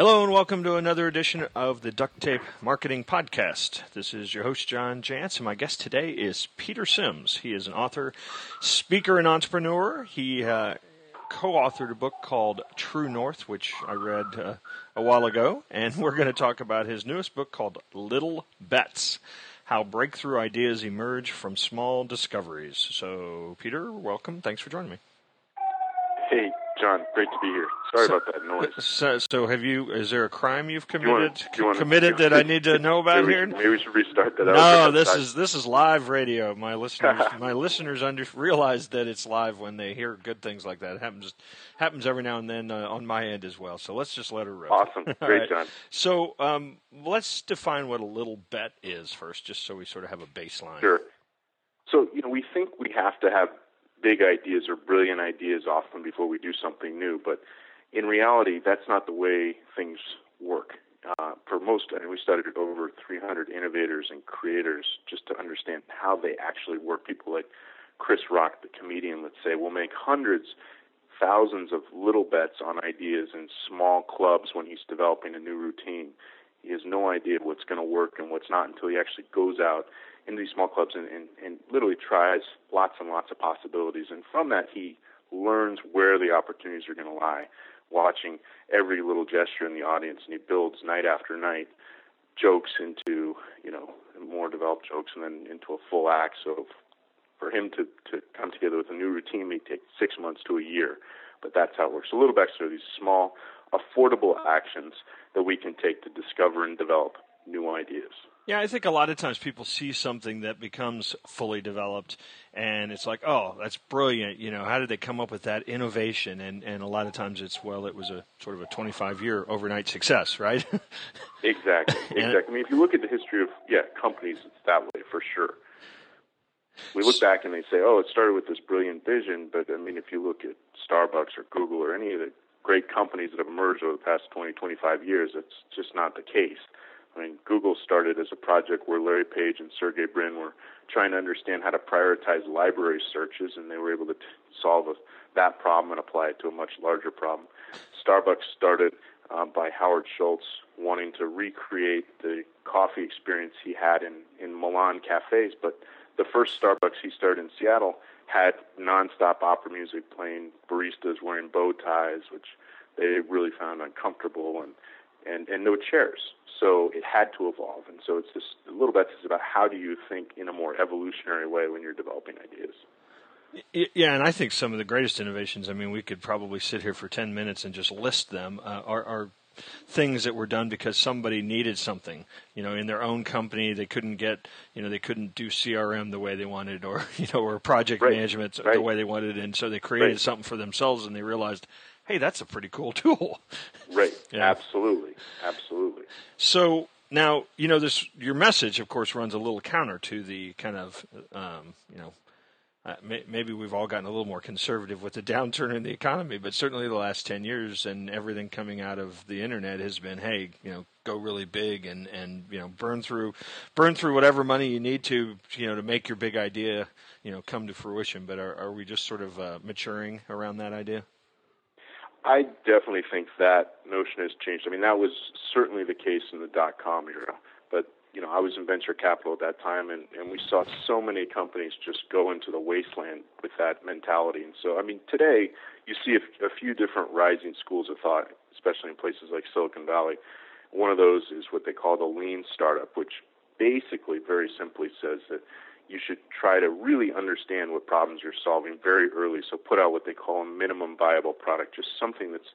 Hello and welcome to another edition of the Duct Tape Marketing Podcast. This is your host, John Jantsch, and my guest today is Peter Sims. He is an author, speaker, and entrepreneur. He uh, co authored a book called True North, which I read uh, a while ago, and we're going to talk about his newest book called Little Bets How Breakthrough Ideas Emerge from Small Discoveries. So, Peter, welcome. Thanks for joining me. John, great to be here. Sorry so, about that noise. So, so, have you? Is there a crime you've committed? You wanna, you committed that I need to know about maybe, here? Maybe we should restart that. No, this is this is live radio. My listeners, my listeners under realize that it's live when they hear good things like that. It happens happens every now and then uh, on my end as well. So let's just let her rip. Awesome, great, right. John. So um, let's define what a little bet is first, just so we sort of have a baseline. Sure. So you know, we think we have to have big ideas or brilliant ideas often before we do something new. But in reality, that's not the way things work. Uh, for most, I mean, we studied over 300 innovators and creators just to understand how they actually work. People like Chris Rock, the comedian, let's say, will make hundreds, thousands of little bets on ideas in small clubs when he's developing a new routine. He has no idea what's going to work and what's not until he actually goes out into these small clubs and, and, and literally tries lots and lots of possibilities. And from that, he learns where the opportunities are going to lie, watching every little gesture in the audience, and he builds night after night jokes into you know more developed jokes, and then into a full act. So for him to to come together with a new routine may take six months to a year, but that's how it works. A little backstory: these small, affordable actions that we can take to discover and develop new ideas. Yeah, I think a lot of times people see something that becomes fully developed and it's like, oh, that's brilliant. You know, how did they come up with that innovation? And, and a lot of times it's, well, it was a sort of a 25 year overnight success, right? exactly. Exactly. I mean, if you look at the history of, yeah, companies, it's that way for sure. We look back and they say, oh, it started with this brilliant vision. But I mean, if you look at Starbucks or Google or any of the great companies that have emerged over the past 20, 25 years, it's just not the case. I mean, Google started as a project where Larry Page and Sergey Brin were trying to understand how to prioritize library searches, and they were able to t- solve a, that problem and apply it to a much larger problem. Starbucks started uh, by Howard Schultz wanting to recreate the coffee experience he had in, in Milan cafes, but the first Starbucks he started in Seattle had nonstop opera music playing, baristas wearing bow ties, which they really found uncomfortable, and and, and no chairs. So it had to evolve. And so it's just a little bit is about how do you think in a more evolutionary way when you're developing ideas. Yeah, and I think some of the greatest innovations, I mean, we could probably sit here for 10 minutes and just list them, uh, are, are things that were done because somebody needed something. You know, in their own company, they couldn't get, you know, they couldn't do CRM the way they wanted, or you know, or project right. management right. the way they wanted, and so they created right. something for themselves, and they realized, hey, that's a pretty cool tool. Right. Yeah. Absolutely. Absolutely. So now, you know, this your message, of course, runs a little counter to the kind of, um, you know, uh, may, maybe we've all gotten a little more conservative with the downturn in the economy, but certainly the last 10 years and everything coming out of the internet has been, hey, you know, go really big and, and, you know, burn through, burn through whatever money you need to, you know, to make your big idea, you know, come to fruition. But are, are we just sort of uh, maturing around that idea? I definitely think that notion has changed. I mean, that was certainly the case in the dot com era. But, you know, I was in venture capital at that time, and, and we saw so many companies just go into the wasteland with that mentality. And so, I mean, today you see a, a few different rising schools of thought, especially in places like Silicon Valley. One of those is what they call the lean startup, which basically, very simply says that you should try to really understand what problems you're solving very early. So put out what they call a minimum viable product, just something that's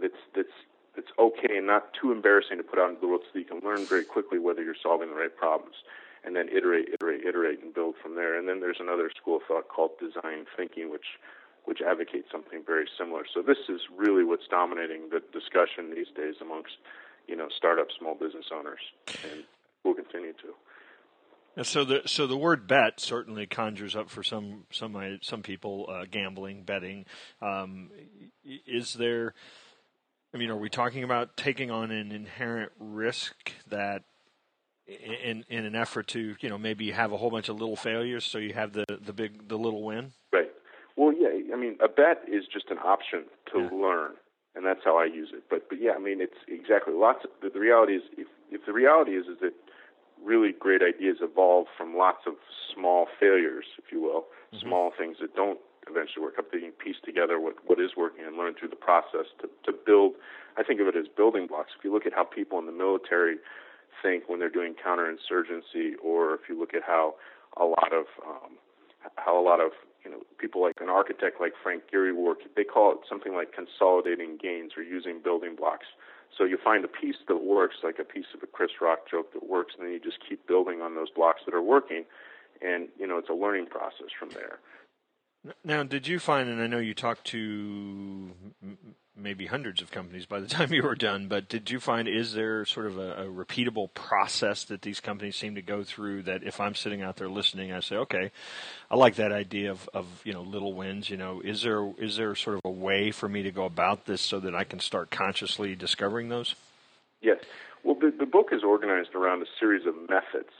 that's that's that's okay and not too embarrassing to put out into the world, so you can learn very quickly whether you're solving the right problems, and then iterate, iterate, iterate, and build from there. And then there's another school of thought called design thinking, which which advocates something very similar. So this is really what's dominating the discussion these days amongst you know startup small business owners, and will continue to. And so the so the word bet certainly conjures up for some some uh, some people uh, gambling betting. Um, is there? I mean, are we talking about taking on an inherent risk that, in in an effort to you know maybe have a whole bunch of little failures so you have the the big the little win? Right. Well, yeah. I mean, a bet is just an option to yeah. learn. and that's how I use it. But but yeah, I mean it's exactly lots. Of, the, the reality is if if the reality is is that really great ideas evolve from lots of small failures, if you will, mm-hmm. small things that don't eventually work up. That you piece together what what is working and learn through the process to to build. I think of it as building blocks. If you look at how people in the military think when they're doing counterinsurgency, or if you look at how a lot of um, how a lot of you know people like an architect like Frank Gehry work, they call it something like consolidating gains or using building blocks. So you find a piece that works, like a piece of a Chris Rock joke that works, and then you just keep building on those blocks that are working, and you know it's a learning process from there. Now, did you find, and I know you talked to maybe hundreds of companies by the time you were done, but did you find is there sort of a, a, repeatable process that these companies seem to go through that if I'm sitting out there listening, I say, okay, I like that idea of, of you know little wins. You know, is there is there sort of a way for me to go about this so that I can start consciously discovering those? Yes. Well, the, the book is organized around a series of methods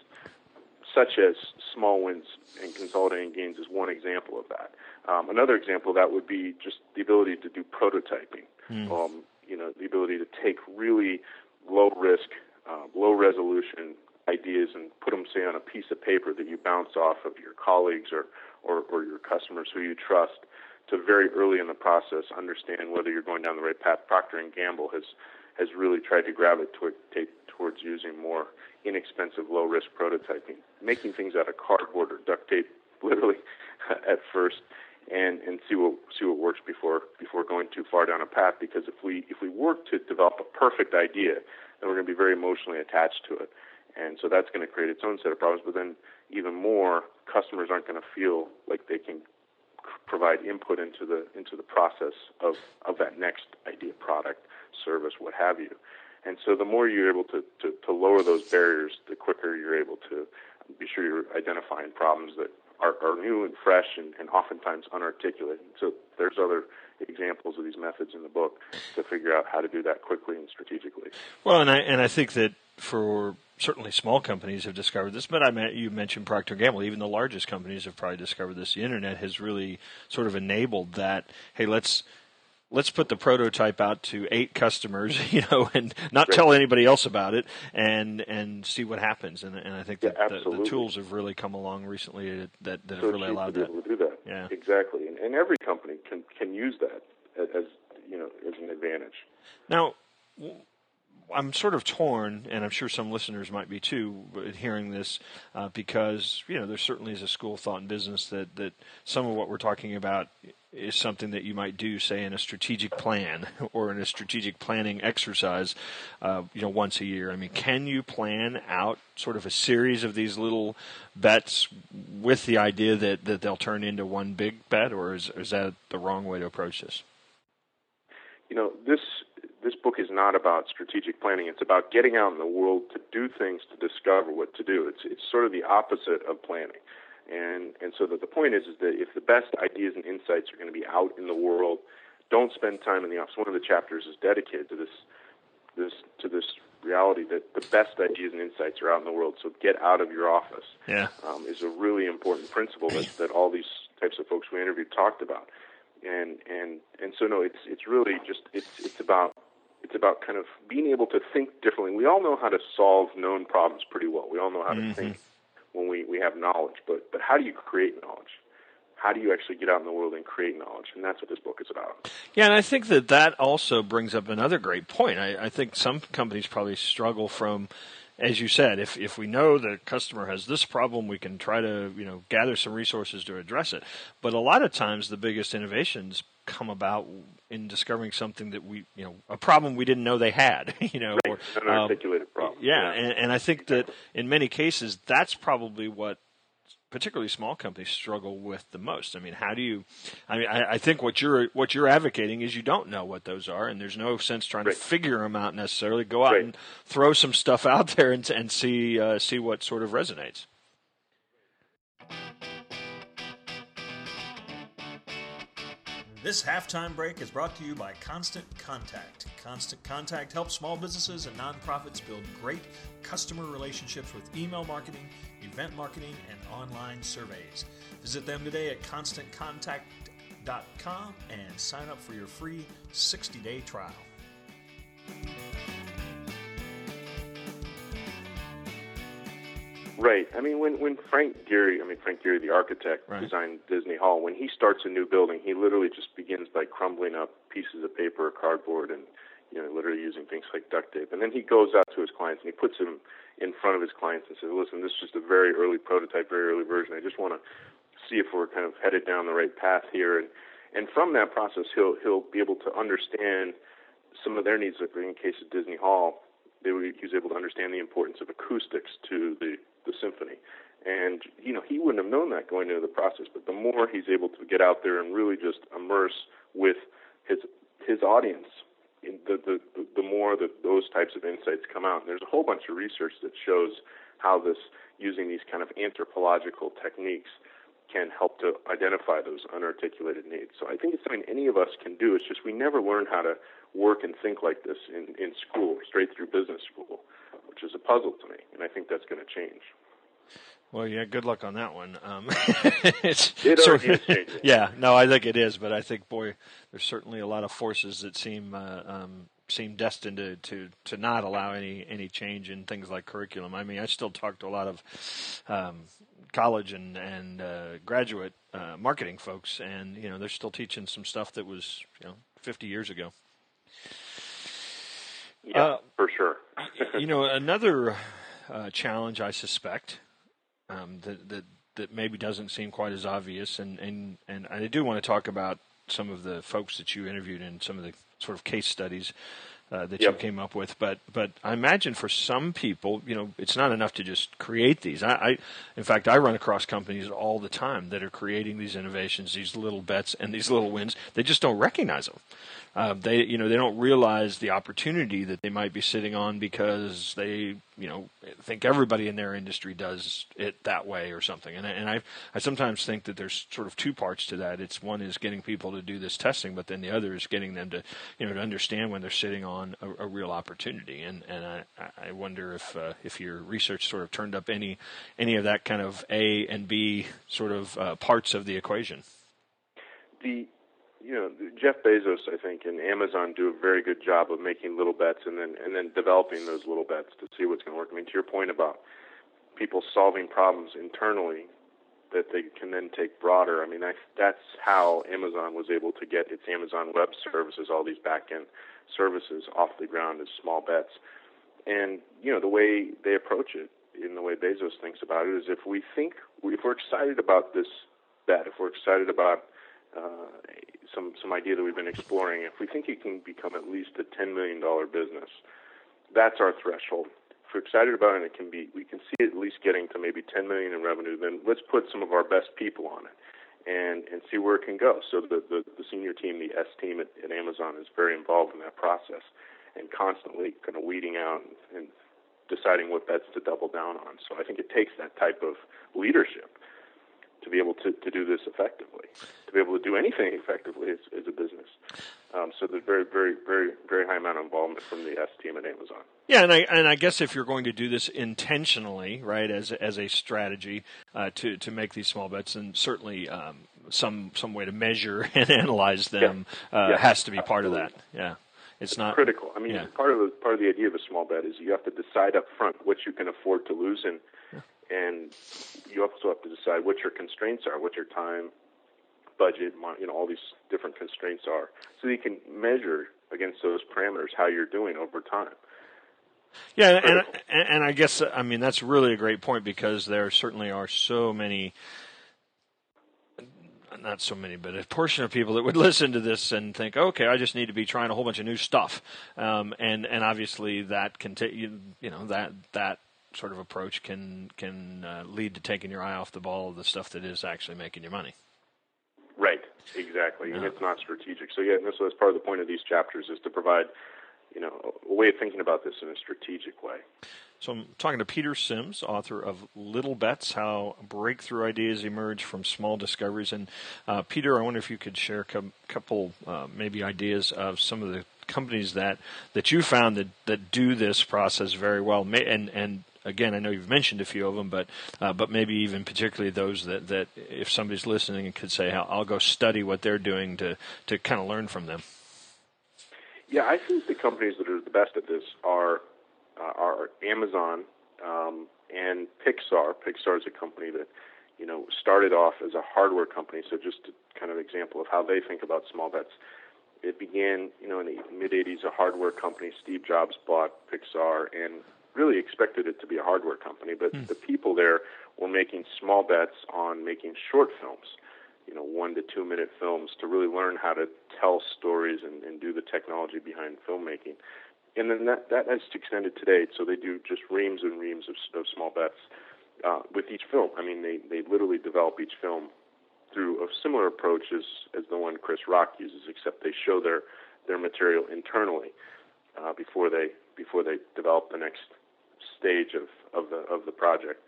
such as small wins and consolidating gains is one example of that. Um, another example of that would be just the ability to do prototyping. Mm. Um, you know, the ability to take really low risk, uh, low resolution ideas and put them, say, on a piece of paper that you bounce off of your colleagues or, or, or your customers who you trust to very early in the process understand whether you're going down the right path. Procter and Gamble has has really tried to gravitate towards using more inexpensive, low risk prototyping, making things out of cardboard or duct tape, literally at first, and and see what see what works before before going too far down a path. Because if we if we work to develop a perfect idea, then we're going to be very emotionally attached to it, and so that's going to create its own set of problems. But then even more, customers aren't going to feel like they can provide input into the into the process of of that next idea, product, service, what have you. And so the more you're able to, to, to lower those barriers, the quicker you're able to be sure you're identifying problems that are, are new and fresh and, and oftentimes unarticulated. So there's other examples of these methods in the book to figure out how to do that quickly and strategically. Well, and I and I think that for certainly small companies have discovered this, but I mean, you mentioned Procter Gamble. Even the largest companies have probably discovered this. The internet has really sort of enabled that. Hey, let's let's put the prototype out to eight customers, you know, and not tell anybody else about it, and and see what happens. And, and I think that yeah, the, the, tools have really come along recently that that so have really allowed to that. to do that. Yeah, exactly. And, and every company can can use that as you know as an advantage. Now. I'm sort of torn, and I'm sure some listeners might be too, hearing this, uh, because you know there certainly is a school of thought in business that that some of what we're talking about is something that you might do, say, in a strategic plan or in a strategic planning exercise, uh, you know, once a year. I mean, can you plan out sort of a series of these little bets with the idea that, that they'll turn into one big bet, or is, is that the wrong way to approach this? You know, this this book is not about strategic planning. It's about getting out in the world to do things to discover what to do. It's it's sort of the opposite of planning. And and so that the point is is that if the best ideas and insights are going to be out in the world, don't spend time in the office. One of the chapters is dedicated to this this to this reality that the best ideas and insights are out in the world. So get out of your office. Yeah, um, is a really important principle that, that all these types of folks we interviewed talked about. And and and so no, it's it's really just it's it's about it's about kind of being able to think differently. We all know how to solve known problems pretty well. We all know how to mm-hmm. think when we, we have knowledge. But but how do you create knowledge? How do you actually get out in the world and create knowledge? And that's what this book is about. Yeah, and I think that that also brings up another great point. I, I think some companies probably struggle from as you said, if if we know the customer has this problem, we can try to you know gather some resources to address it. But a lot of times, the biggest innovations come about in discovering something that we you know a problem we didn't know they had. You know, right. or, an articulated um, problem. Yeah, yeah. And, and I think that in many cases, that's probably what particularly small companies struggle with the most. I mean, how do you? I mean, I, I, think what you're what you're advocating is you don't know what those are, and there's no sense trying right. to figure them out necessarily. Go out right. and throw some stuff out there and, and see uh, see what sort of resonates. This halftime break is brought to you by Constant Contact. Constant Contact helps small businesses and nonprofits build great customer relationships with email marketing, event marketing, and online surveys. Visit them today at constantcontact.com and sign up for your free 60 day trial. Right. I mean, when when Frank Gehry, I mean Frank Gehry, the architect, right. designed Disney Hall, when he starts a new building, he literally just begins by crumbling up pieces of paper or cardboard and you know literally using things like duct tape, and then he goes out to his clients and he puts them in front of his clients and says, "Listen, this is just a very early prototype, very early version. I just want to see if we're kind of headed down the right path here." And and from that process, he'll he'll be able to understand some of their needs. Like in the case of Disney Hall, they were, he was able to understand the importance of acoustics to the the symphony. And you know, he wouldn't have known that going into the process. But the more he's able to get out there and really just immerse with his his audience, the the the more that those types of insights come out. And there's a whole bunch of research that shows how this using these kind of anthropological techniques can help to identify those unarticulated needs. So I think it's something any of us can do. It's just we never learn how to work and think like this in, in school, straight through business school, which is a puzzle to me. And I think that's going to change. Well, yeah, good luck on that one. Um, it's, it so, is Yeah, no, I think it is, but I think, boy, there's certainly a lot of forces that seem uh, um, seem destined to, to, to not allow any any change in things like curriculum. I mean, I still talk to a lot of um, college and and uh, graduate uh, marketing folks, and you know, they're still teaching some stuff that was you know 50 years ago. Yeah, uh, for sure. You know, another uh, challenge I suspect um, that that that maybe doesn't seem quite as obvious, and and and I do want to talk about some of the folks that you interviewed and some of the sort of case studies uh, that yep. you came up with. But but I imagine for some people, you know, it's not enough to just create these. I, I, in fact, I run across companies all the time that are creating these innovations, these little bets and these little wins. They just don't recognize them uh, they you know they don't realize the opportunity that they might be sitting on because they you know think everybody in their industry does it that way or something. And and I I sometimes think that there's sort of two parts to that. It's one is getting people to do this testing, but then the other is getting them to you know to understand when they're sitting on a, a real opportunity. And and I I wonder if uh, if your research sort of turned up any any of that kind of A and B sort of uh, parts of the equation. The you know, Jeff Bezos, I think, and Amazon do a very good job of making little bets and then and then developing those little bets to see what's going to work. I mean, to your point about people solving problems internally that they can then take broader. I mean, that's that's how Amazon was able to get its Amazon Web Services, all these back-end services, off the ground as small bets. And you know, the way they approach it, in the way Bezos thinks about it, is if we think if we're excited about this bet, if we're excited about uh, some some idea that we've been exploring. If we think it can become at least a ten million dollar business, that's our threshold. If we're excited about it, and it can be. We can see it at least getting to maybe ten million in revenue. Then let's put some of our best people on it, and and see where it can go. So the the, the senior team, the S team at, at Amazon, is very involved in that process, and constantly kind of weeding out and deciding what bets to double down on. So I think it takes that type of leadership to be able to, to do this effectively, to be able to do anything effectively as, as a business. Um, so there's very, very, very, very high amount of involvement from the S team at Amazon. Yeah, and I and I guess if you're going to do this intentionally, right, as as a strategy uh, to to make these small bets, and certainly um, some some way to measure and analyze them yeah. Uh, yeah, has to be part of that. Yeah. It's, not critical. I mean, yeah. part of the part of the idea of a small bet is you have to decide up front what you can afford to lose and and you also have to decide what your constraints are, what your time, budget, you know, all these different constraints are, so you can measure against those parameters how you're doing over time. Yeah, and, and and I guess I mean that's really a great point because there certainly are so many not so many, but a portion of people that would listen to this and think, okay, I just need to be trying a whole bunch of new stuff, um, and and obviously that can take you, you know that that sort of approach can can uh, lead to taking your eye off the ball of the stuff that is actually making you money. Right, exactly, yeah. and it's not strategic. So yeah, and so that's part of the point of these chapters is to provide, you know, a way of thinking about this in a strategic way. So I'm talking to Peter Sims, author of Little Bets: How Breakthrough Ideas Emerge from Small Discoveries. And uh, Peter, I wonder if you could share a couple, uh, maybe ideas of some of the companies that that you found that that do this process very well, and and again, I know you've mentioned a few of them, but uh, but maybe even particularly those that, that if somebody's listening and could say, "I'll go study what they're doing to to kind of learn from them." Yeah, I think the companies that are the best at this are uh, are Amazon um, and Pixar. Pixar is a company that you know started off as a hardware company, so just a kind of example of how they think about small bets it began, you know, in the mid '80s, a hardware company. Steve Jobs bought Pixar and really expected it to be a hardware company, but mm. the people there were making small bets on making short films, you know, one to two minute films to really learn how to tell stories and, and do the technology behind filmmaking. And then that that has extended today, so they do just reams and reams of, of small bets uh, with each film. I mean, they they literally develop each film through a similar approach as, as the one Chris Rock uses, except they show their their material internally uh, before they before they develop the next stage of, of the of the project.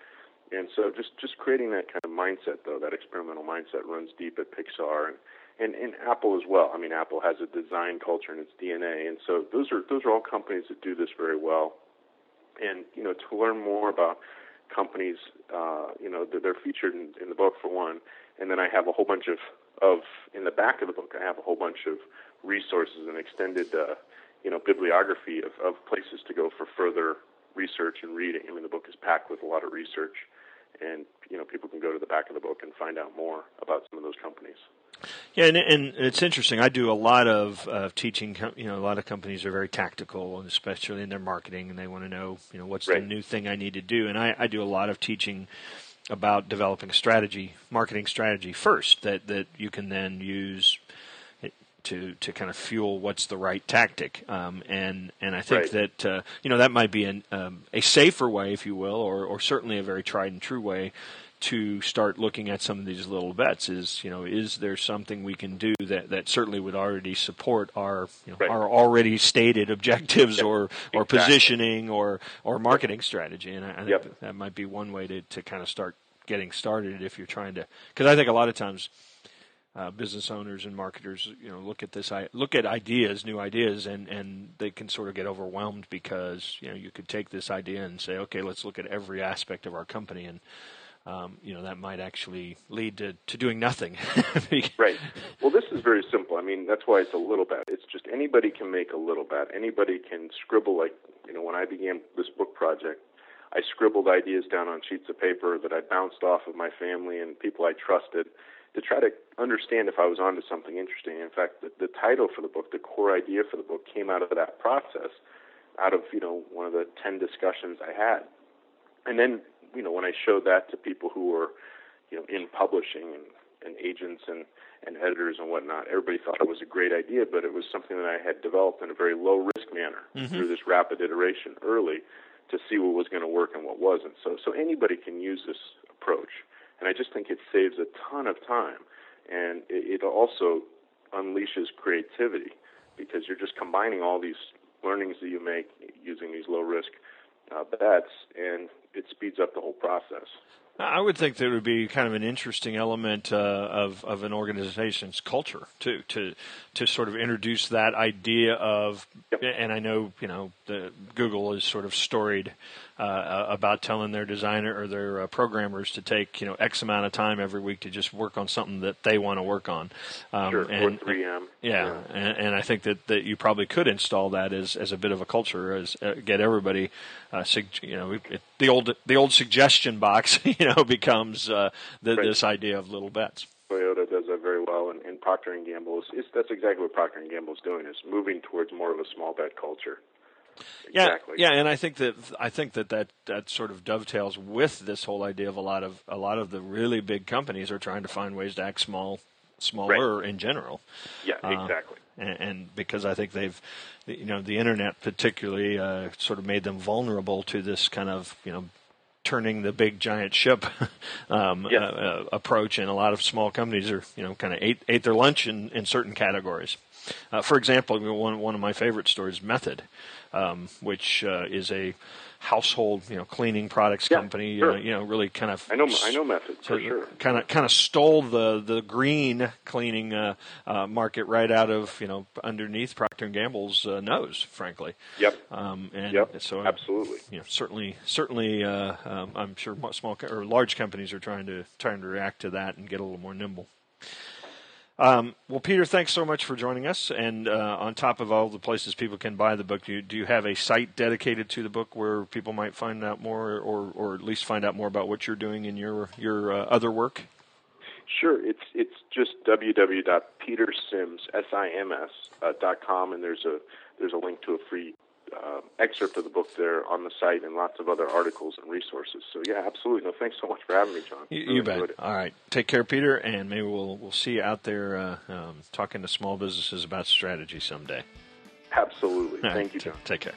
And so just just creating that kind of mindset though, that experimental mindset runs deep at Pixar and, and, and Apple as well. I mean Apple has a design culture in its DNA and so those are those are all companies that do this very well. And, you know, to learn more about companies, uh, you know, they're featured in, in the book for one, and then I have a whole bunch of of in the back of the book. I have a whole bunch of resources and extended, uh, you know, bibliography of, of places to go for further research and reading. I mean, the book is packed with a lot of research, and you know, people can go to the back of the book and find out more about some of those companies. Yeah, and, and it's interesting. I do a lot of uh, teaching. You know, a lot of companies are very tactical, and especially in their marketing, and they want to know, you know, what's right. the new thing I need to do. And I, I do a lot of teaching about developing strategy, marketing strategy first that that you can then use to to kind of fuel what's the right tactic. Um, and and I think right. that uh, you know that might be an, um, a safer way, if you will, or or certainly a very tried and true way to start looking at some of these little bets is you know is there something we can do that, that certainly would already support our you know, right. our already stated objectives yep. or or exactly. positioning or or marketing strategy and I, I think yep. that might be one way to, to kind of start getting started if you're trying to because I think a lot of times uh, business owners and marketers, you know, look at this, look at ideas, new ideas, and and they can sort of get overwhelmed because you know you could take this idea and say, okay, let's look at every aspect of our company, and um, you know that might actually lead to to doing nothing. right. Well, this is very simple. I mean, that's why it's a little bet. It's just anybody can make a little bet. Anybody can scribble like you know when I began this book project. I scribbled ideas down on sheets of paper that I bounced off of my family and people I trusted to try to understand if I was onto something interesting. In fact, the, the title for the book, the core idea for the book, came out of that process, out of you know one of the ten discussions I had, and then you know when I showed that to people who were you know in publishing and, and agents and and editors and whatnot, everybody thought it was a great idea, but it was something that I had developed in a very low risk manner mm-hmm. through this rapid iteration early to see what was going to work and what wasn't. So so anybody can use this approach. And I just think it saves a ton of time. And it, also unleashes creativity because you're just combining all these learnings that you make using these low risk uh, bets, and it speeds up the whole process. I would think that it would be kind of an interesting element uh, of of an organization's culture too, to to sort of introduce that idea of, yep. and I know you know the Google is sort of storied uh, about telling their designer or their uh, programmers to take you know X amount of time every week to just work on something that they want to work on. Um, sure, and, or 3M. Yeah, yeah. And, and, I think that, that you probably could install that as, as a bit of a culture, as uh, get everybody, uh, sug- you know, it, the old the old suggestion box, you know, becomes uh, the, right. this idea of little bets. Toyota does that very well, and, and Procter and Gamble is, is that's exactly what Procter and Gamble is doing is moving towards more of a small bet culture. Exactly. Yeah, yeah, and I think that I think that, that that sort of dovetails with this whole idea of a lot of a lot of the really big companies are trying to find ways to act small, smaller right. in general. Yeah, exactly. Uh, and, and, because I think they've, you know, the internet particularly uh, sort of made them vulnerable to this kind of you know turning the big giant ship um, yes. uh, uh, approach, and a lot of small companies are you know kind of ate ate their lunch in, in certain categories. Uh, for example, one one of my favorite stories, Method, um, which uh, is a household, you know, cleaning products Yeah, company. sure. Uh, you know, really kind of. I know I know methods so for sure. Kind of kind of stole the the green cleaning uh, uh, market right out of you know underneath Procter and Gamble's uh, nose, frankly. Yep. Um, and Yep. so Absolutely. you know, certainly, certainly, uh, um, I'm sure small co- or large companies are trying to trying to react to that and get a little more nimble. Um, well, Peter, thanks so much for joining us. And uh, on top of all the places people can buy the book, do you, do you have a site dedicated to the book where people might find out more, or or at least find out more about what you're doing in your your uh, other work? Sure, it's it's just www.petersims s i m s uh, and there's a there's a link to a free uh, excerpt of the book there on the site, and lots of other articles and resources. So yeah, absolutely. No, thanks so much for having me, John. You, Really you bet. All right, take care, Peter, and maybe we'll we'll see you out there uh, um, talking to small businesses about strategy someday. Absolutely. All right, Thank you, John. Take care.